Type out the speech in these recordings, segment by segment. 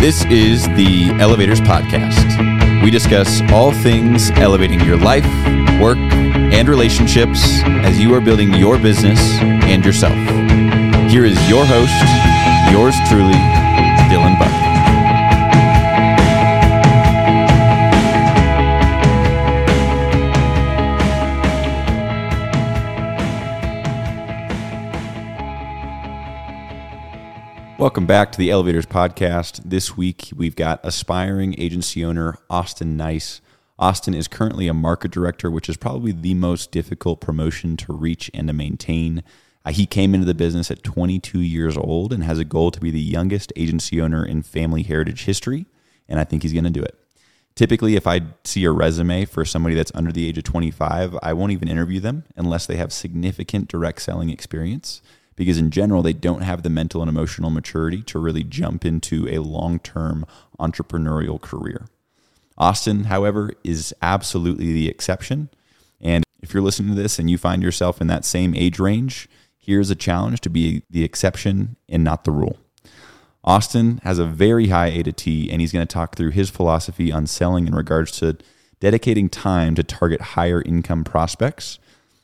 This is the Elevators Podcast. We discuss all things elevating your life, work, and relationships as you are building your business and yourself. Here is your host, yours truly, Dylan Buck. Welcome back to the Elevators Podcast. This week we've got aspiring agency owner Austin Nice. Austin is currently a market director, which is probably the most difficult promotion to reach and to maintain. Uh, he came into the business at 22 years old and has a goal to be the youngest agency owner in family heritage history, and I think he's going to do it. Typically, if I see a resume for somebody that's under the age of 25, I won't even interview them unless they have significant direct selling experience because in general they don't have the mental and emotional maturity to really jump into a long-term entrepreneurial career. Austin, however, is absolutely the exception. And if you're listening to this and you find yourself in that same age range, here's a challenge to be the exception and not the rule. Austin has a very high A to T, and he's going to talk through his philosophy on selling in regards to dedicating time to target higher income prospects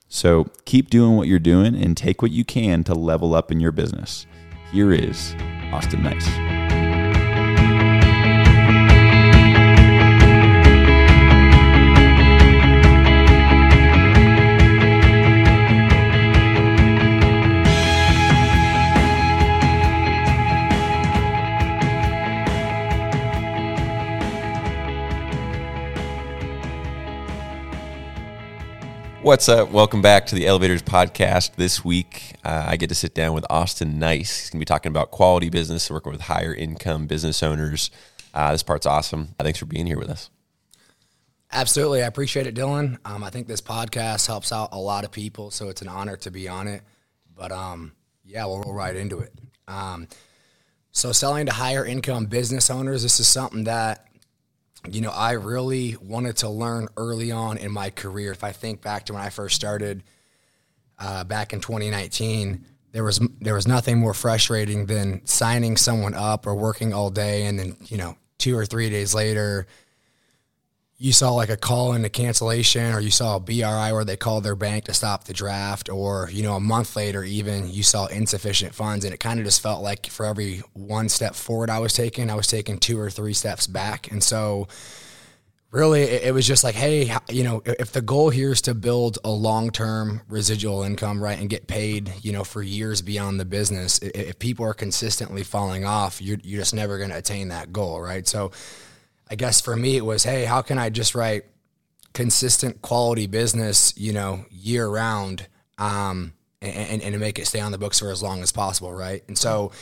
so keep doing what you're doing and take what you can to level up in your business. Here is Austin Nice. What's up? Welcome back to the Elevators Podcast. This week, uh, I get to sit down with Austin Nice. He's going to be talking about quality business, working with higher income business owners. Uh, this part's awesome. Thanks for being here with us. Absolutely. I appreciate it, Dylan. Um, I think this podcast helps out a lot of people, so it's an honor to be on it. But um, yeah, we'll roll right into it. Um, so, selling to higher income business owners, this is something that you know, I really wanted to learn early on in my career. If I think back to when I first started uh, back in 2019, there was there was nothing more frustrating than signing someone up or working all day, and then you know, two or three days later, you saw like a call in a cancellation or you saw a BRI where they called their bank to stop the draft or you know a month later even you saw insufficient funds and it kind of just felt like for every one step forward I was taking I was taking two or three steps back. And so really it, was just like hey you know if the goal here is to build a long-term residual income right and get paid you know for years beyond the business if people are consistently falling off you're, you're just never going to attain that goal right? So I guess for me it was, hey, how can I just write consistent quality business, you know, year round, um, and, and, make it stay on the books for as long as possible, right? And so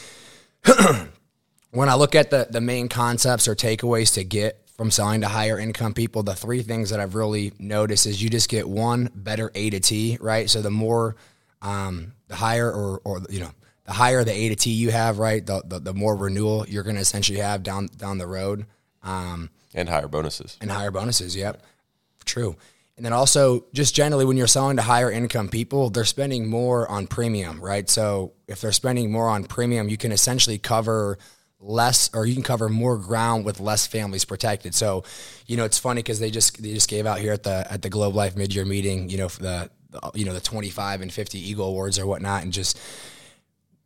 when I look at the the main concepts or takeaways to get from selling to higher income people, the three things that I've really noticed is you just get one better A to T, right? So the more, um, the higher or or you know the higher the A to T you have, right, the the, the more renewal you're going to essentially have down down the road. Um, and higher bonuses. And higher bonuses, yep. True. And then also, just generally, when you're selling to higher income people, they're spending more on premium, right? So if they're spending more on premium, you can essentially cover less, or you can cover more ground with less families protected. So, you know, it's funny because they just they just gave out here at the at the Globe Life mid year meeting, you know, for the you know the 25 and 50 Eagle Awards or whatnot, and just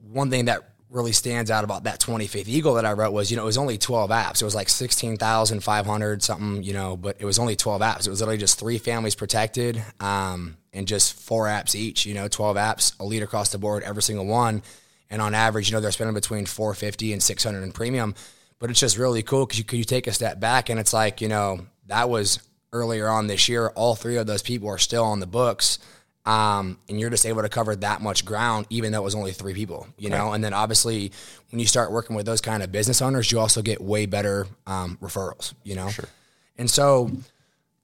one thing that really stands out about that 25th Eagle that I wrote was, you know, it was only 12 apps. It was like 16,500 something, you know, but it was only 12 apps. It was literally just three families protected um, and just four apps each, you know, 12 apps, elite across the board, every single one. And on average, you know, they're spending between 450 and 600 in premium. But it's just really cool because you, you take a step back and it's like, you know, that was earlier on this year. All three of those people are still on the books um, and you're just able to cover that much ground, even though it was only three people, you know. And then obviously, when you start working with those kind of business owners, you also get way better um, referrals, you know. Sure. And so,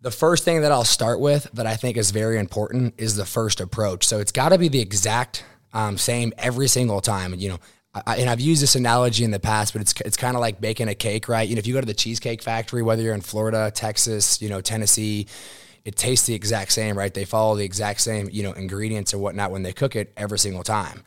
the first thing that I'll start with that I think is very important is the first approach. So it's got to be the exact um, same every single time. And you know, I, and I've used this analogy in the past, but it's it's kind of like baking a cake, right? You know, if you go to the cheesecake factory, whether you're in Florida, Texas, you know, Tennessee it tastes the exact same, right? They follow the exact same, you know, ingredients or whatnot when they cook it every single time.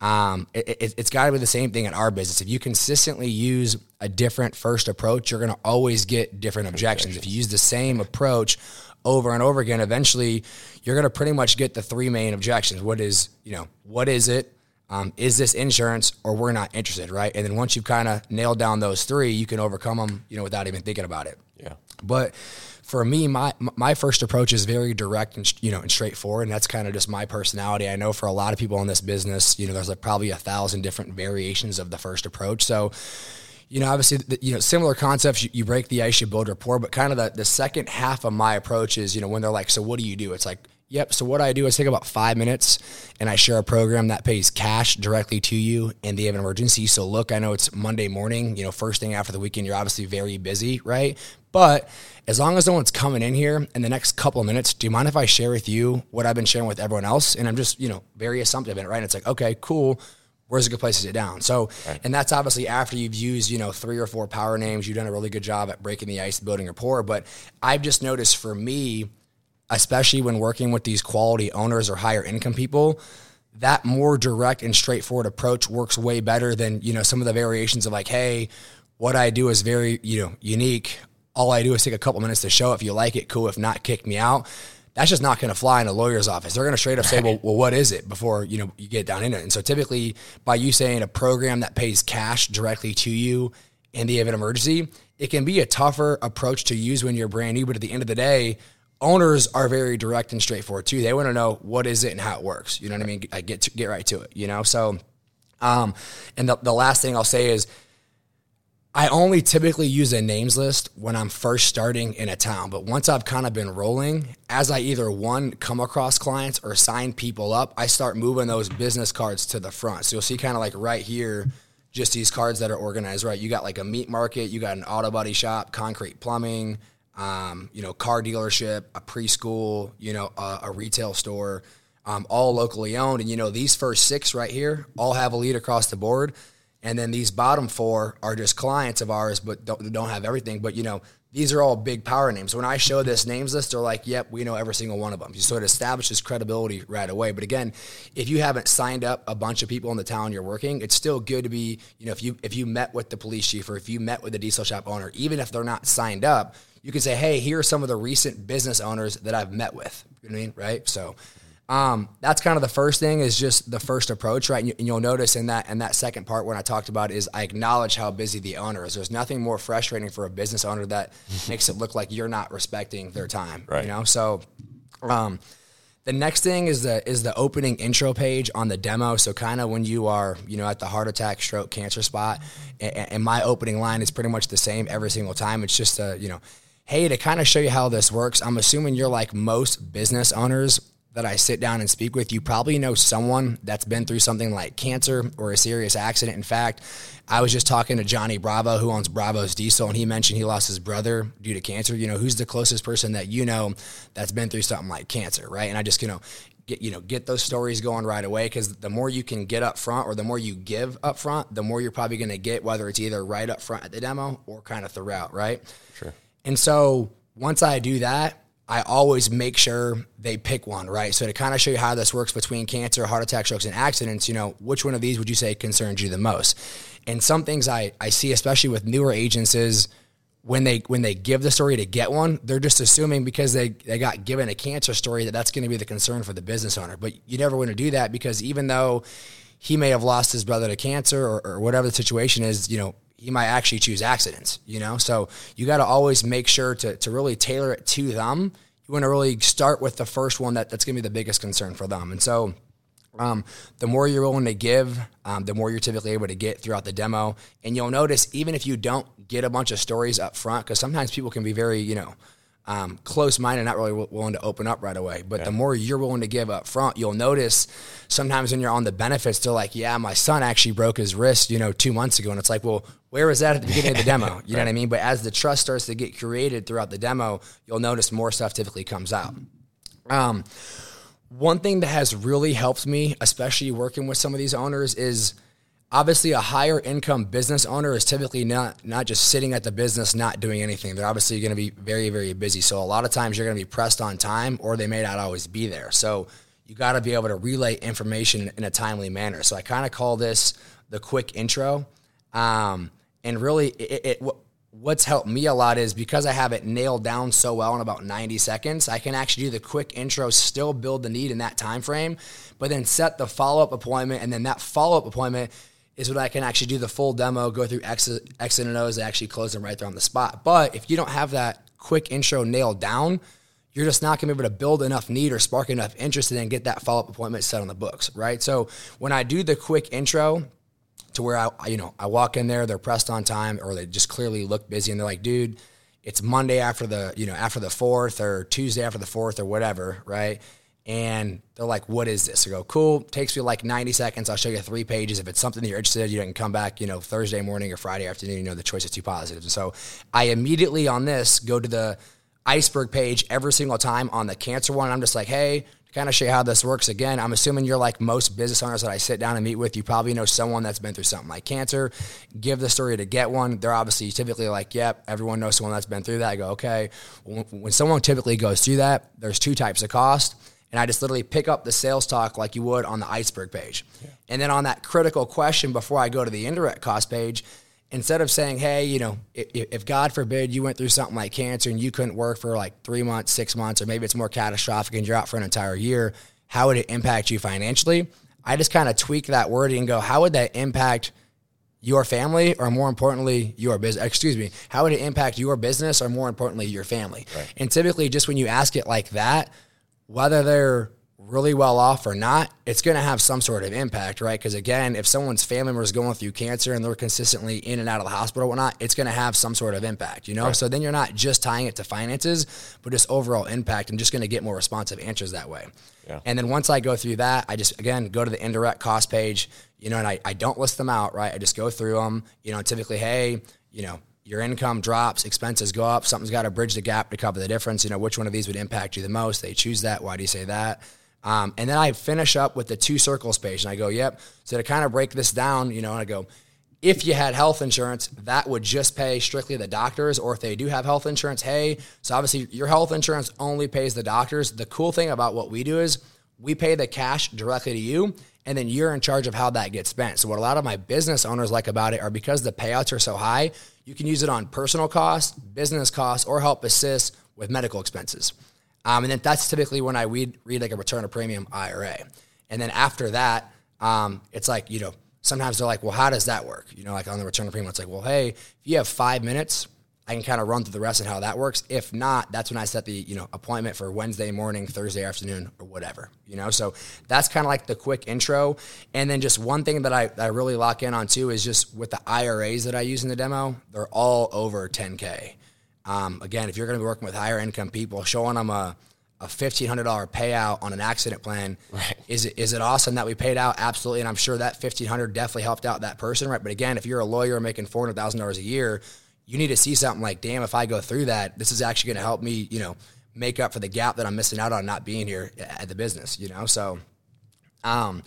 Um, it, it's got to be the same thing in our business. If you consistently use a different first approach, you're going to always get different objections. If you use the same approach over and over again, eventually you're going to pretty much get the three main objections. What is, you know, what is it? Um, is this insurance or we're not interested, right? And then once you've kind of nailed down those three, you can overcome them, you know, without even thinking about it. But for me, my my first approach is very direct and you know and straightforward, and that's kind of just my personality. I know for a lot of people in this business, you know, there's like probably a thousand different variations of the first approach. So you know, obviously, the, you know, similar concepts. You, you, break the ice, you build rapport. But kind of the, the second half of my approach is, you know, when they're like, "So what do you do?" It's like, "Yep." So what I do is take about five minutes, and I share a program that pays cash directly to you in the event of emergency. So look, I know it's Monday morning. You know, first thing after the weekend, you're obviously very busy, right? But as long as no one's coming in here in the next couple of minutes, do you mind if I share with you what I've been sharing with everyone else? And I'm just, you know, very assumptive in it, right? And it's like, okay, cool where's a good place to sit down? So, right. and that's obviously after you've used, you know, three or four power names, you've done a really good job at breaking the ice, building rapport. But I've just noticed for me, especially when working with these quality owners or higher income people, that more direct and straightforward approach works way better than, you know, some of the variations of like, hey, what I do is very, you know, unique. All I do is take a couple minutes to show. If you like it, cool. If not, kick me out that's just not going to fly in a lawyer's office. They're going to straight up say, well, well, what is it before, you know, you get down in it. And so typically by you saying a program that pays cash directly to you in the event of emergency, it can be a tougher approach to use when you're brand new. But at the end of the day, owners are very direct and straightforward too. They want to know what is it and how it works. You know what I mean? I get to, get right to it, you know? So, um, and the, the last thing I'll say is I only typically use a names list when I'm first starting in a town. But once I've kind of been rolling, as I either one come across clients or sign people up, I start moving those business cards to the front. So you'll see kind of like right here, just these cards that are organized right. You got like a meat market, you got an auto body shop, concrete plumbing, um, you know, car dealership, a preschool, you know, a, a retail store, um, all locally owned. And you know, these first six right here all have elite across the board. And then these bottom four are just clients of ours, but don't, don't have everything. But you know, these are all big power names. When I show this names list, they're like, "Yep, we know every single one of them." So it establishes credibility right away. But again, if you haven't signed up a bunch of people in the town you're working, it's still good to be, you know, if you if you met with the police chief or if you met with the diesel shop owner, even if they're not signed up, you can say, "Hey, here are some of the recent business owners that I've met with." You know what I mean, right? So um, that's kind of the first thing is just the first approach, right? And, you, will notice in that in that second part when I talked about is I acknowledge how busy the owner is. There's nothing more frustrating for a business owner that makes it look like you're not respecting their time, right. you know. So, um, the next thing is the is the opening intro page on the demo. So kind of when you are you know at the heart attack, stroke, cancer spot, and, and my opening line is pretty much the same every single time. It's just a you know hey, to kind of show you how this works, I'm assuming you're like most business owners that I sit down and speak with, you probably know someone that's been through something like cancer or a serious accident. In fact, I was just talking to Johnny Bravo, who owns Bravo's Diesel, and he mentioned he lost his brother due to cancer. You know, who's the closest person that you know that's been through something like cancer, right? And I just, you know, get you know get those stories going right away because the more you can get up front or the more you give up front, the more you're probably going to get, whether it's either right up front at the demo or kind of throughout, right? Sure. And so once I do that, I always make sure they pick one, right? So to kind of show you how this works between cancer, heart attack, strokes, and accidents, you know, which one of these would you say concerns you the most? And some things I, I see, especially with newer agents, is when they when they give the story to get one, they're just assuming because they, they got given a cancer story that that's going to be the concern for the business owner. But you never want to do that because even though he may have lost his brother to cancer or, or whatever the situation is, you know, he might actually choose accidents, you know? So you got to always make sure to, to really tailor it to them. You want to really start with the first one that, that's going to be the biggest concern for them. And so um, the more you're willing to give, um, the more you're typically able to get throughout the demo. And you'll notice even if you don't get a bunch of stories up front, because sometimes people can be very, you know, um, close minded, not really w- willing to open up right away. But the more you're willing to give up front, you'll notice sometimes when you're on the benefits, they're like, yeah, my son actually broke his wrist, you know, two months ago. And it's like, well, where was that at the beginning of the demo? You right. know what I mean? But as the trust starts to get created throughout the demo, you'll notice more stuff typically comes out. Um, one thing that has really helped me, especially working with some of these owners, is obviously a higher income business owner is typically not not just sitting at the business not doing anything. They're obviously going to be very very busy. So a lot of times you're going to be pressed on time or they may not always be there. So you got to be able to relay information in a timely manner. So i kind of call this the quick intro. Um, And really, it, it what's helped me a lot is because I have it nailed down so well in about 90 seconds, I can actually do the quick intro, still build the need in that time frame, but then set the follow up appointment, and then that follow up appointment is when I can actually do the full demo, go through X, X and O's, and actually close them right there on the spot. But if you don't have that quick intro nailed down, you're just not going to be able to build enough need or spark enough interest and then get that follow up appointment set on the books, right? So when I do the quick intro, to where I, you know, I walk in there, they're pressed on time, or they just clearly look busy, and they're like, "Dude, it's Monday after the, you know, after the fourth, or Tuesday after the fourth, or whatever, right?" And they're like, "What is this?" I go, "Cool." Takes me like ninety seconds. I'll show you three pages. If it's something that you're interested, in, you can come back, you know, Thursday morning or Friday afternoon. You know, the choice is two positives. And so I immediately on this go to the iceberg page every single time on the cancer one. I'm just like, hey, to kind of show you how this works again, I'm assuming you're like most business owners that I sit down and meet with. You probably know someone that's been through something like cancer. Give the story to get one. They're obviously typically like, yep, everyone knows someone that's been through that. I go, okay. When someone typically goes through that, there's two types of cost. And I just literally pick up the sales talk like you would on the iceberg page. Yeah. And then on that critical question before I go to the indirect cost page, instead of saying, hey, you know, if, if, God forbid you went through something like cancer and you couldn't work for like three months, six months, or maybe it's more catastrophic and you're out for an entire year, how would it impact you financially? I just kind of tweak that wording and go, how would that impact your family or more importantly, your business? Excuse me, how would it impact your business or more importantly, your family? Right. And typically, just when you ask it like that, whether they're really well off or not, it's going to have some sort of impact, right? Because again, if someone's family member is going through cancer and they're consistently in and out of the hospital or whatnot, it's going to have some sort of impact, you know? Right. So then you're not just tying it to finances, but just overall impact and just going to get more responsive answers that way. Yeah. And then once I go through that, I just, again, go to the indirect cost page, you know, and I, I don't list them out, right? I just go through them, you know, typically, hey, you know, your income drops, expenses go up, something's got to bridge the gap to cover the difference. You know, which one of these would impact you the most? They choose that. Why do you say that? Um, and then I finish up with the two circles page, and I go, "Yep." So to kind of break this down, you know, and I go, if you had health insurance, that would just pay strictly the doctors, or if they do have health insurance, hey, so obviously your health insurance only pays the doctors. The cool thing about what we do is we pay the cash directly to you, and then you're in charge of how that gets spent. So what a lot of my business owners like about it are because the payouts are so high, you can use it on personal costs, business costs, or help assist with medical expenses. Um, and then that's typically when I read, read like a return of premium IRA. And then after that, um, it's like, you know, sometimes they're like, well, how does that work? You know, like on the return of premium, it's like, well, hey, if you have five minutes, I can kind of run through the rest and how that works. If not, that's when I set the, you know, appointment for Wednesday morning, Thursday afternoon, or whatever, you know? So that's kind of like the quick intro. And then just one thing that I, that I really lock in on too is just with the IRAs that I use in the demo, they're all over 10K. Um, again, if you're going to be working with higher income people, showing them a, a fifteen hundred dollar payout on an accident plan, right. is it is it awesome that we paid out? Absolutely, and I'm sure that fifteen hundred definitely helped out that person, right? But again, if you're a lawyer making four hundred thousand dollars a year, you need to see something like, damn, if I go through that, this is actually going to help me, you know, make up for the gap that I'm missing out on not being here at the business, you know. So, um,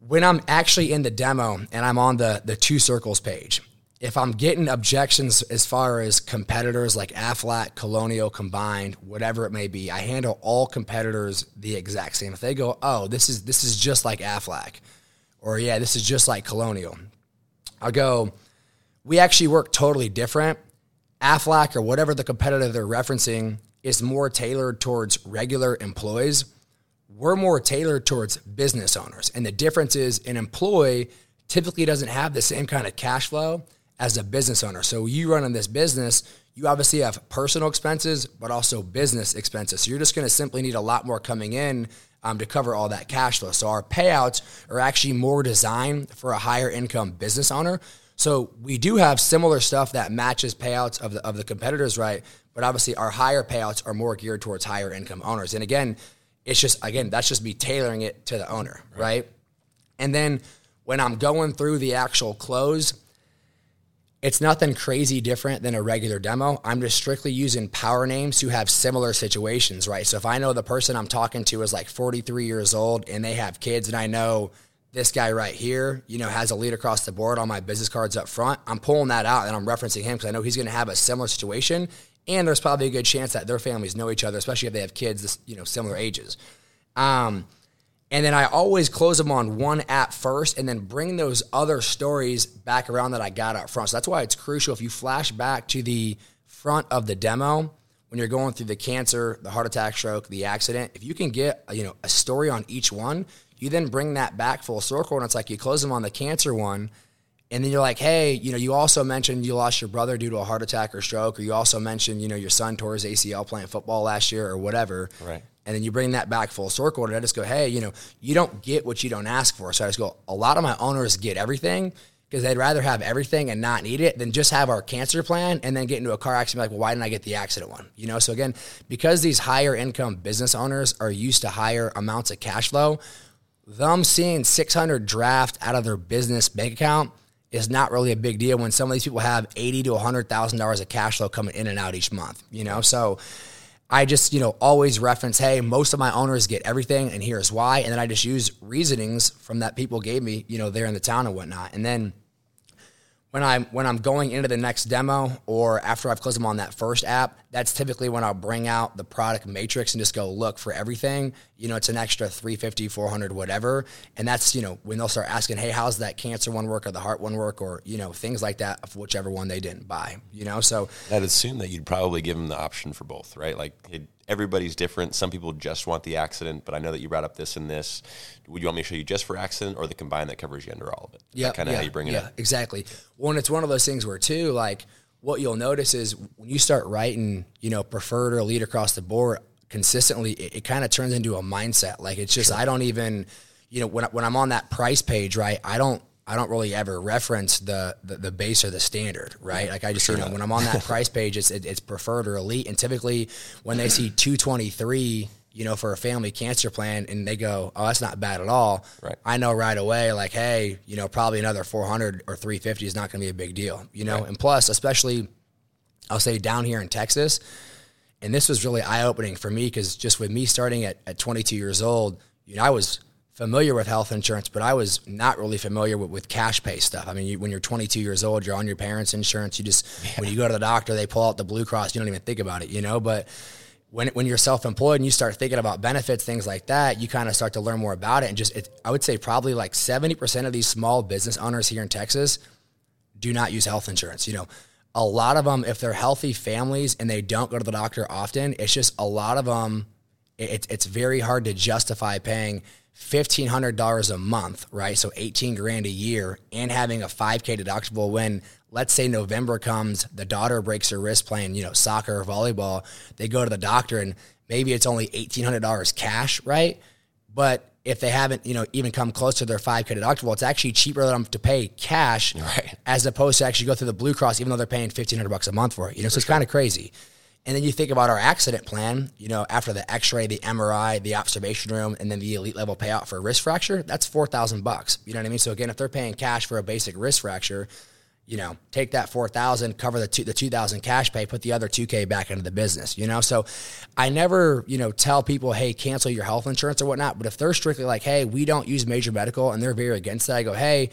when I'm actually in the demo and I'm on the the two circles page, if I'm getting objections as far as competitors like Aflac, Colonial combined, whatever it may be, I handle all competitors the exact same. If they go, "Oh, this is this is just like Aflac," or "Yeah, this is just like Colonial," I'll go. We actually work totally different. Aflac or whatever the competitor they're referencing is more tailored towards regular employees. We're more tailored towards business owners, and the difference is an employee typically doesn't have the same kind of cash flow as a business owner. So you run running this business, you obviously have personal expenses, but also business expenses. So you're just going to simply need a lot more coming in um, to cover all that cash flow. So our payouts are actually more designed for a higher income business owner. So we do have similar stuff that matches payouts of the of the competitors, right? But obviously our higher payouts are more geared towards higher income owners. And again, it's just again that's just me tailoring it to the owner, right? right? And then when I'm going through the actual close, it's nothing crazy different than a regular demo. I'm just strictly using power names who have similar situations, right? So if I know the person I'm talking to is like 43 years old and they have kids, and I know this guy right here, you know, has elite across the board on my business cards up front, I'm pulling that out and I'm referencing him because I know he's going to have a similar situation. And there's probably a good chance that their families know each other, especially if they have kids, this, you know, similar ages. Um, And then I always close them on one app first and then bring those other stories back around that I got up front. So that's why it's crucial if you flash back to the front of the demo when you're going through the cancer, the heart attack, stroke, the accident, if you can get, you know, a story on each one, you then bring that back full circle and it's like you close them on the cancer one and then you're like, hey, you know, you also mentioned you lost your brother due to a heart attack or stroke, or you also mentioned, you know, your son tore his ACL playing football last year or whatever. Right. And then you bring that back full circle, and I just go, hey, you know, you don't get what you don't ask for. So I just go, a lot of my owners get everything because they'd rather have everything and not need it than just have our cancer plan and then get into a car accident like, well, why didn't I get the accident one? You know, so again, because these higher income business owners are used to higher amounts of cash flow, them seeing 600 draft out of their business bank account is not really a big deal when some of these people have eighty to hundred thousand dollars of cash flow coming in and out each month. You know, so I just you know always reference, hey, most of my owners get everything, and here's why, and then I just use reasonings from that people gave me, you know, there in the town and whatnot, and then when I'm when I'm going into the next demo or after I've closed them on that first app, that's typically when I'll bring out the product matrix and just go look for everything. You know, it's an extra 350, 400, whatever. And that's, you know, when they'll start asking, hey, how's that cancer one work or the heart one work or, you know, things like that of whichever one they didn't buy, you know? So I'd assume that you'd probably give them the option for both, right? Like it, everybody's different. Some people just want the accident, but I know that you brought up this and this. Would you want me to show you just for accident or the combined that covers you under all of it? Yeah, kind of yeah, how you bring it yeah, up. exactly. Well, and it's one of those things where too, like what you'll notice is when you start writing, you know, preferred or lead across the board consistently, it, it kind of turns into a mindset. Like it's just I don't even, you know, when when I'm on that price page, right? I don't. I don't really ever reference the, the, the base or the standard, right? Like I just, you know, when I'm on that price page, it's it, it's preferred or elite, and typically when they see 223, you know, for a family cancer plan, and they go, oh, that's not bad at all. Right. I know right away, like, hey, you know, probably another 400 or 350 is not going to be a big deal, you know? And plus, especially, I'll say down here in Texas, and this was really eye opening for me because just with me starting at, at 22 years old, you know, I was familiar with health insurance, but I was not really familiar with, with cash pay stuff. I mean, you, when you're 22 years old, you're on your parents' insurance. You just, when you go to the doctor, they pull out the Blue Cross. You don't even think about it, you know? But when, when you're self-employed and you start thinking about benefits, things like that, you kind of start to learn more about it. And just, it, I would say probably like 70% of these small business owners here in Texas do not use health insurance. You know, a lot of them, if they're healthy families and they don't go to the doctor often, it's just a lot of them, it, it's very hard to justify paying $1,500 a month, right? So 18 grand a year and having a 5K deductible when, let's say November comes, the daughter breaks her wrist playing, you know, soccer or volleyball. They go to the doctor and maybe it's only $1,800 cash, right? But if they haven't, you know, even come close to their 5K deductible, it's actually cheaper for them to pay cash Right. as opposed to actually go through the Blue Cross, even though they're paying 1500 bucks a month for it. You know, so it's kind of crazy. And then you think about our accident plan, you know, after the x-ray, the MRI, the observation room, and then the elite level payout for a wrist fracture, that's 4000 bucks. You know what I mean? So again, if they're paying cash for a basic wrist fracture, you know, take that 4000, cover the two, the 2000 cash pay, put the other 2k back into the business, you know? So I never, you know, tell people, "Hey, cancel your health insurance or whatnot." But if they're strictly like, "Hey, we don't use major medical," and they're very against that, I go, "Hey,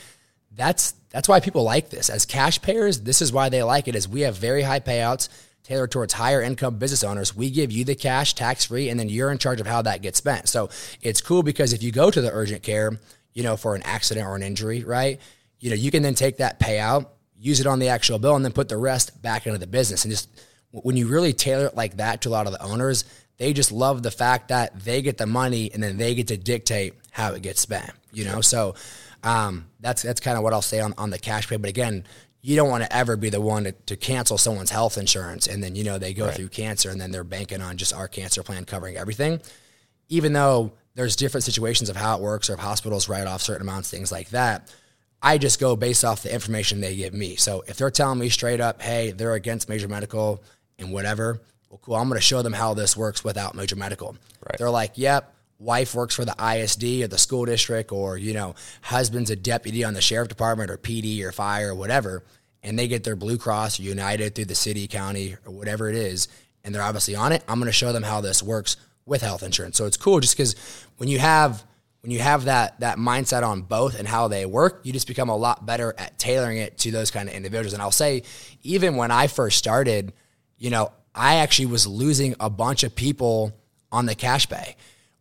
that's that's why people like this as cash payers. This is why they like it. Is we have very high payouts tailored towards higher income business owners. We give you the cash tax free, and then you're in charge of how that gets spent. So it's cool because if you go to the urgent care, you know, for an accident or an injury, right? You know, you can then take that payout, use it on the actual bill, and then put the rest back into the business. And just when you really tailor it like that to a lot of the owners, they just love the fact that they get the money and then they get to dictate how it gets spent. You know, so um, that's that's kind of what I'll say on, on the cash pay. But again, you don't want to ever be the one to, to cancel someone's health insurance and then you know they go through cancer and then they're banking on just our cancer plan covering everything. Even though there's different situations of how it works or if hospitals write off certain amounts, things like that. I just go based off the information they give me. So if they're telling me straight up, hey, they're against major medical and whatever, well, cool. I'm going to show them how this works without major medical. Right. They're like, yep, wife works for the ISD or the school district, or, you know, husband's a deputy on the sheriff department or PD or fire or whatever, and they get their Blue Cross or United through the city, county, or whatever it is, and they're obviously on it. I'm going to show them how this works with health insurance. So it's cool just because when you have when you have that that mindset on both and how they work, you just become a lot better at tailoring it to those kind of individuals. And I'll say, even when I first started, you know, I actually was losing a bunch of people on the cash pay.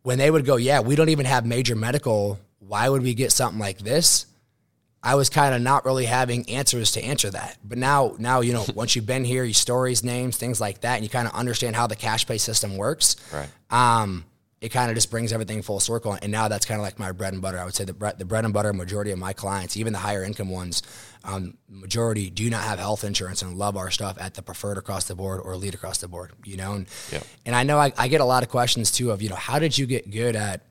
When they would go, yeah, we don't even have major medical. Why would we get something like this? I was kind of not really having answers to answer that. But now, now you know, once you've been here, your stories, names, things like that, and you kind of understand how the cash pay system works. Right. Um, it kind of just brings everything full circle. And now that's kind of like my bread and butter. I would say the bread, the bread and butter majority of my clients, even the higher income ones, um, majority do not have health insurance and love our stuff at the preferred across the board or lead across the board, you know? And, Yeah. and I know I, I get a lot of questions too of, you know, how did you get good at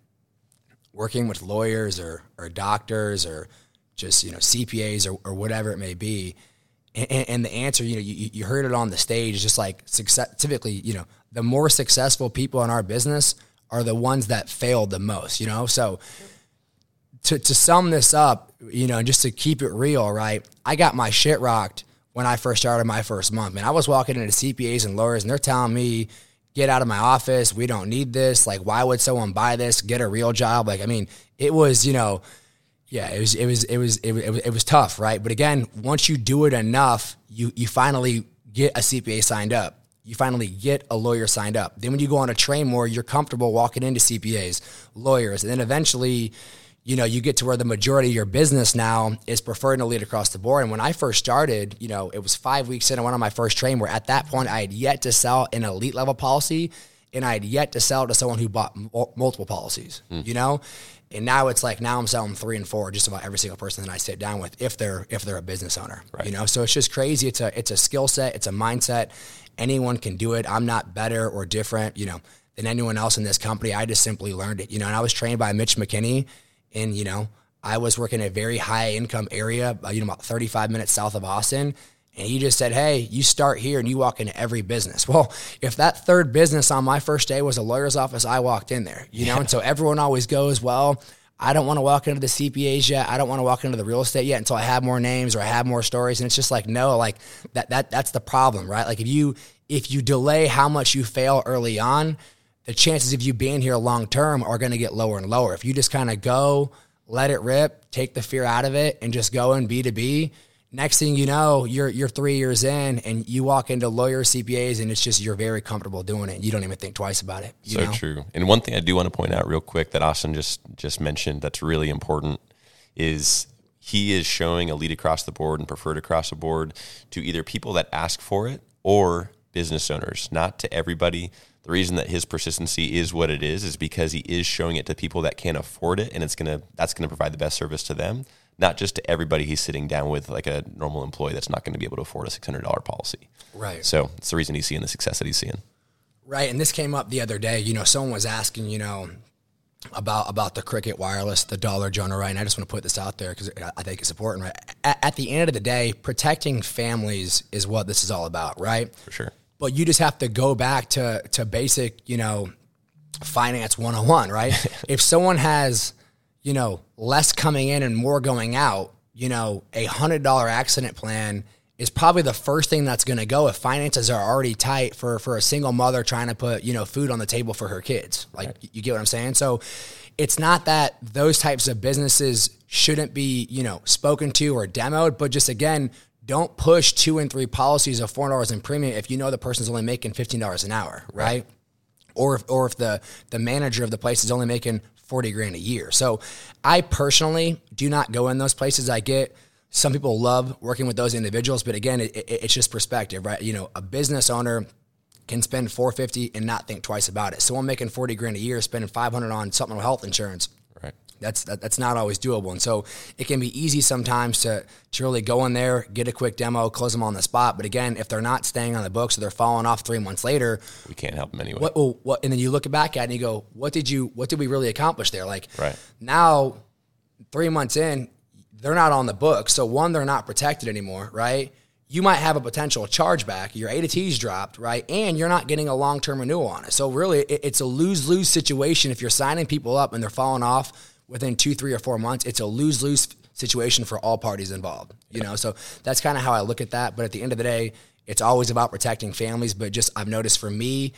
working with lawyers or, or doctors or just, you know, CPAs or, or whatever it may be? And, and the answer, you know, you, you heard it on the stage, just like success, typically, you know, the more successful people in our business are the ones that failed the most, you know? So to, to sum this up, you know, just to keep it real, right? I got my shit rocked when I first started my first month. Man, I was walking into CPAs and lawyers and they're telling me, get out of my office. We don't need this. Like, why would someone buy this? Get a real job. Like, I mean, it was, you know, yeah, it was, it was, it was, it was, it was tough, right? But again, once you do it enough, you, you finally get a CPA signed up. You finally get a lawyer signed up. Then when you go on a train more, you're comfortable walking into CPAs, lawyers, and then eventually, you know, you get to where the majority of your business now is preferring to lead across the board. And when I first started, you know, it was five weeks in, I went on my first train where at that point I had yet to sell an elite level policy and I had yet to sell to someone who bought m- multiple policies, hmm. you know? And now it's like now I'm selling three and four just about every single person that I sit down with if they're if they're a business owner. You know, so it's just crazy. It's a it's a skill set, it's a mindset. Anyone can do it. I'm not better or different, you know, than anyone else in this company. I just simply learned it. You know, and I was trained by Mitch McKinney and you know, I was working in a very high income area, uh, you know, about 35 minutes south of Austin. And he just said, Hey, you start here and you walk into every business. Well, if that third business on my first day was a lawyer's office, I walked in there, you know? And so everyone always goes, Well, I don't want to walk into the CPAs yet. I don't want to walk into the real estate yet until I have more names or I have more stories. And it's just like, no, like that, that, that's the problem, right? Like if you, if you delay how much you fail early on, the chances of you being here long term are going to get lower and lower. If you just kind of go, let it rip, take the fear out of it, and just go in B to B, next thing you know, you're you're three years in, and you walk into lawyers, CPAs, and it's just you're very comfortable doing it. You don't even think twice about it. You so know? true. And one thing I do want to point out real quick that Austin just just mentioned that's really important is he is showing elite across the board and preferred across the board to either people that ask for it or business owners, not to everybody. The reason that his persistency is what it is is because he is showing it to people that can't afford it and it's gonna that's gonna provide the best service to them, not just to everybody he's sitting down with like a normal employee that's not gonna be able to afford a six hundred dollar policy. Right. So it's the reason he's seeing the success that he's seeing. Right, and this came up the other day. You know, someone was asking, you know, about about the Cricket Wireless, the Dollar General, right? And I just want to put this out there because I think it's important, right? At, at the end of the day, protecting families is what this is all about, right? For sure. But you just have to go back to to basic, you know, finance 101, right? if someone has, you know, less coming in and more going out, you know, a $100 accident plan is probably the first thing that's going to go if finances are already tight for for a single mother trying to put, you know, food on the table for her kids. Like you get what I'm saying? So it's not that those types of businesses shouldn't be, you know, spoken to or demoed, but just again, don't push two and three policies of four dollars in premium if you know the person's only making fifteen dollars an hour, right? Or if or if the the manager of the place is only making forty grand a year. So I personally do not go in those places. I get some people love working with those individuals, but again, it, it, it's just perspective, right? You know, a business owner can spend 450 and not think twice about it. Someone making 40 grand a year spending 500 on supplemental health insurance. That's that, that's not always doable. And so it can be easy sometimes to to really go in there get a quick demo close them on the spot. But again if they're not staying on the books or they're falling off three months later We can't help them anyway. what, well, what and then you look back at it and you go what did you what did we really accomplish there? Like Right. now three months in they're not on the books. So one they're not protected anymore right? You might have a potential chargeback. Your a to t's dropped right? And you're not getting a long-term renewal on it. So really it's a lose-lose situation if you're signing people up and they're falling off within two three or four months it's a lose-lose situation for all parties involved you know? So that's kind of how i look at that. But at the end of the day it's always about protecting families. But just i've noticed for me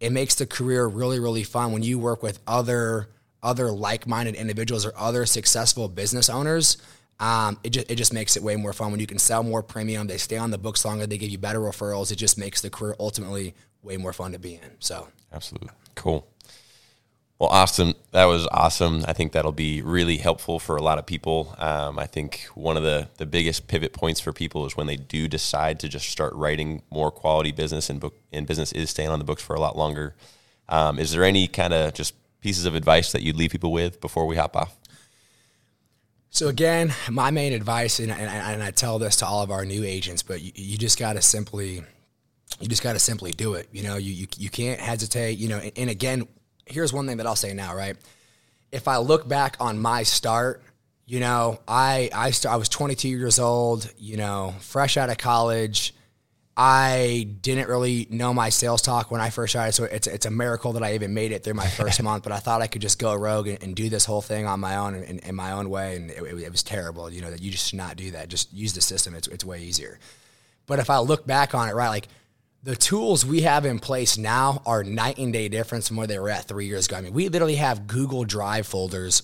it makes the career really really fun when you work with other other like-minded individuals or other successful business owners. Um, it, just, it just makes it way more fun when you can sell more premium they stay on the books longer they give you better referrals. It just makes the career ultimately way more fun to be in so. Absolutely. Cool. Well, Austin, that was awesome. I think that'll be really helpful for a lot of people. Um, I think one of the, the biggest pivot points for people is when they do decide to just start writing more quality business, and book and business is staying on the books for a lot longer. Um, is there any kind of just pieces of advice that you'd leave people with before we hop off? So again, my main advice, and, and, and I tell this to all of our new agents, but you, you just got to simply, you just got to simply do it. You know, you, you, you can't hesitate. You know, and, and again, here's one thing that I'll say now, right? If I look back on my start, you know, I I st- I was 22 years old, you know, fresh out of college. I didn't really know my sales talk when I first started, so it's it's a miracle that I even made it through my first month. But I thought I could just go rogue and, and do this whole thing on my own in, in my own way, and it, it, was terrible. You know that you just should not do that. Just use the system; it's it's way easier. But if I look back on it, right, like the tools we have in place now are night and day difference from where they were at three years ago. I mean, we literally have Google Drive folders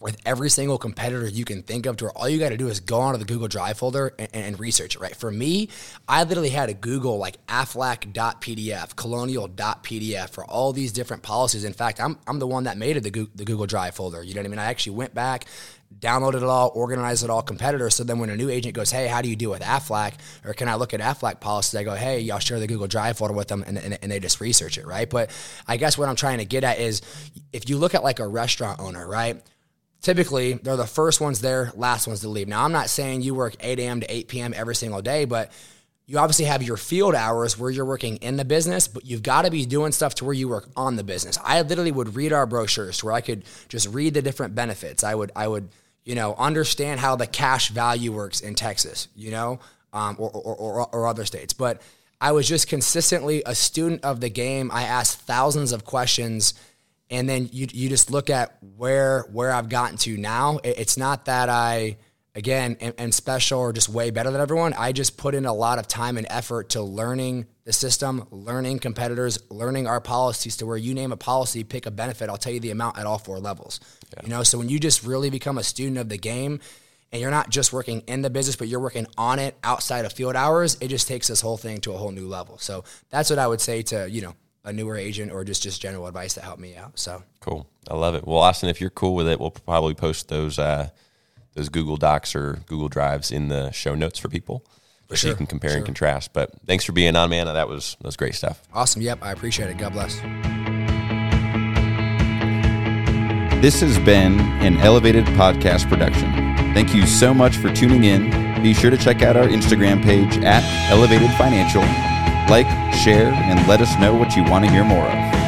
with every single competitor you can think of to where all you got to do is go onto the Google Drive folder and, and, research it, right? For me, I literally had a Google like aflac.pdf, colonial.pdf for all these different policies. In fact, I'm, I'm the one that made it the, the Google Drive folder. You know what I mean? I actually went back, downloaded it all, organized it all competitors. So then when a new agent goes, hey, how do you deal with AFLAC? Or can I look at AFLAC policies? I go, hey, y'all share the Google Drive folder with them and, and, and, they just research it, right? But I guess what I'm trying to get at is if you look at like a restaurant owner, right? typically they're the first ones there, last ones to leave. Now, I'm not saying you work 8 a.m. to 8 p.m. every single day, but you obviously have your field hours where you're working in the business, but you've got to be doing stuff to where you work on the business. I literally would read our brochures to where I could just read the different benefits. I would, I would, you know, understand how the cash value works in Texas, you know, um, or, or, or, or other states. But I was just consistently a student of the game. I asked thousands of questions and then you you just look at where where I've gotten to now. It's not that I again am, am, special or just way better than everyone. I just put in a lot of time and effort to learning the system, learning competitors, learning our policies to where you name a policy, pick a benefit, I'll tell you the amount at all four levels. Yeah. You know, so when you just really become a student of the game and you're not just working in the business, but you're working on it outside of field hours, it just takes this whole thing to a whole new level. So that's what I would say to, you know, a newer agent or just just general advice that helped me out. So cool, I love it. Well, Austin, if you're cool with it, we'll probably post those uh, those Google Docs or Google Drives in the show notes for people. For so sure. you can compare sure. and contrast. But thanks for being on, man. That was that was great stuff. Awesome. Yep, I appreciate it. God bless. This has been an elevated podcast production. Thank you so much for tuning in. Be sure to check out our Instagram page at Elevated Financial like, share, and let us know what you want to hear more of.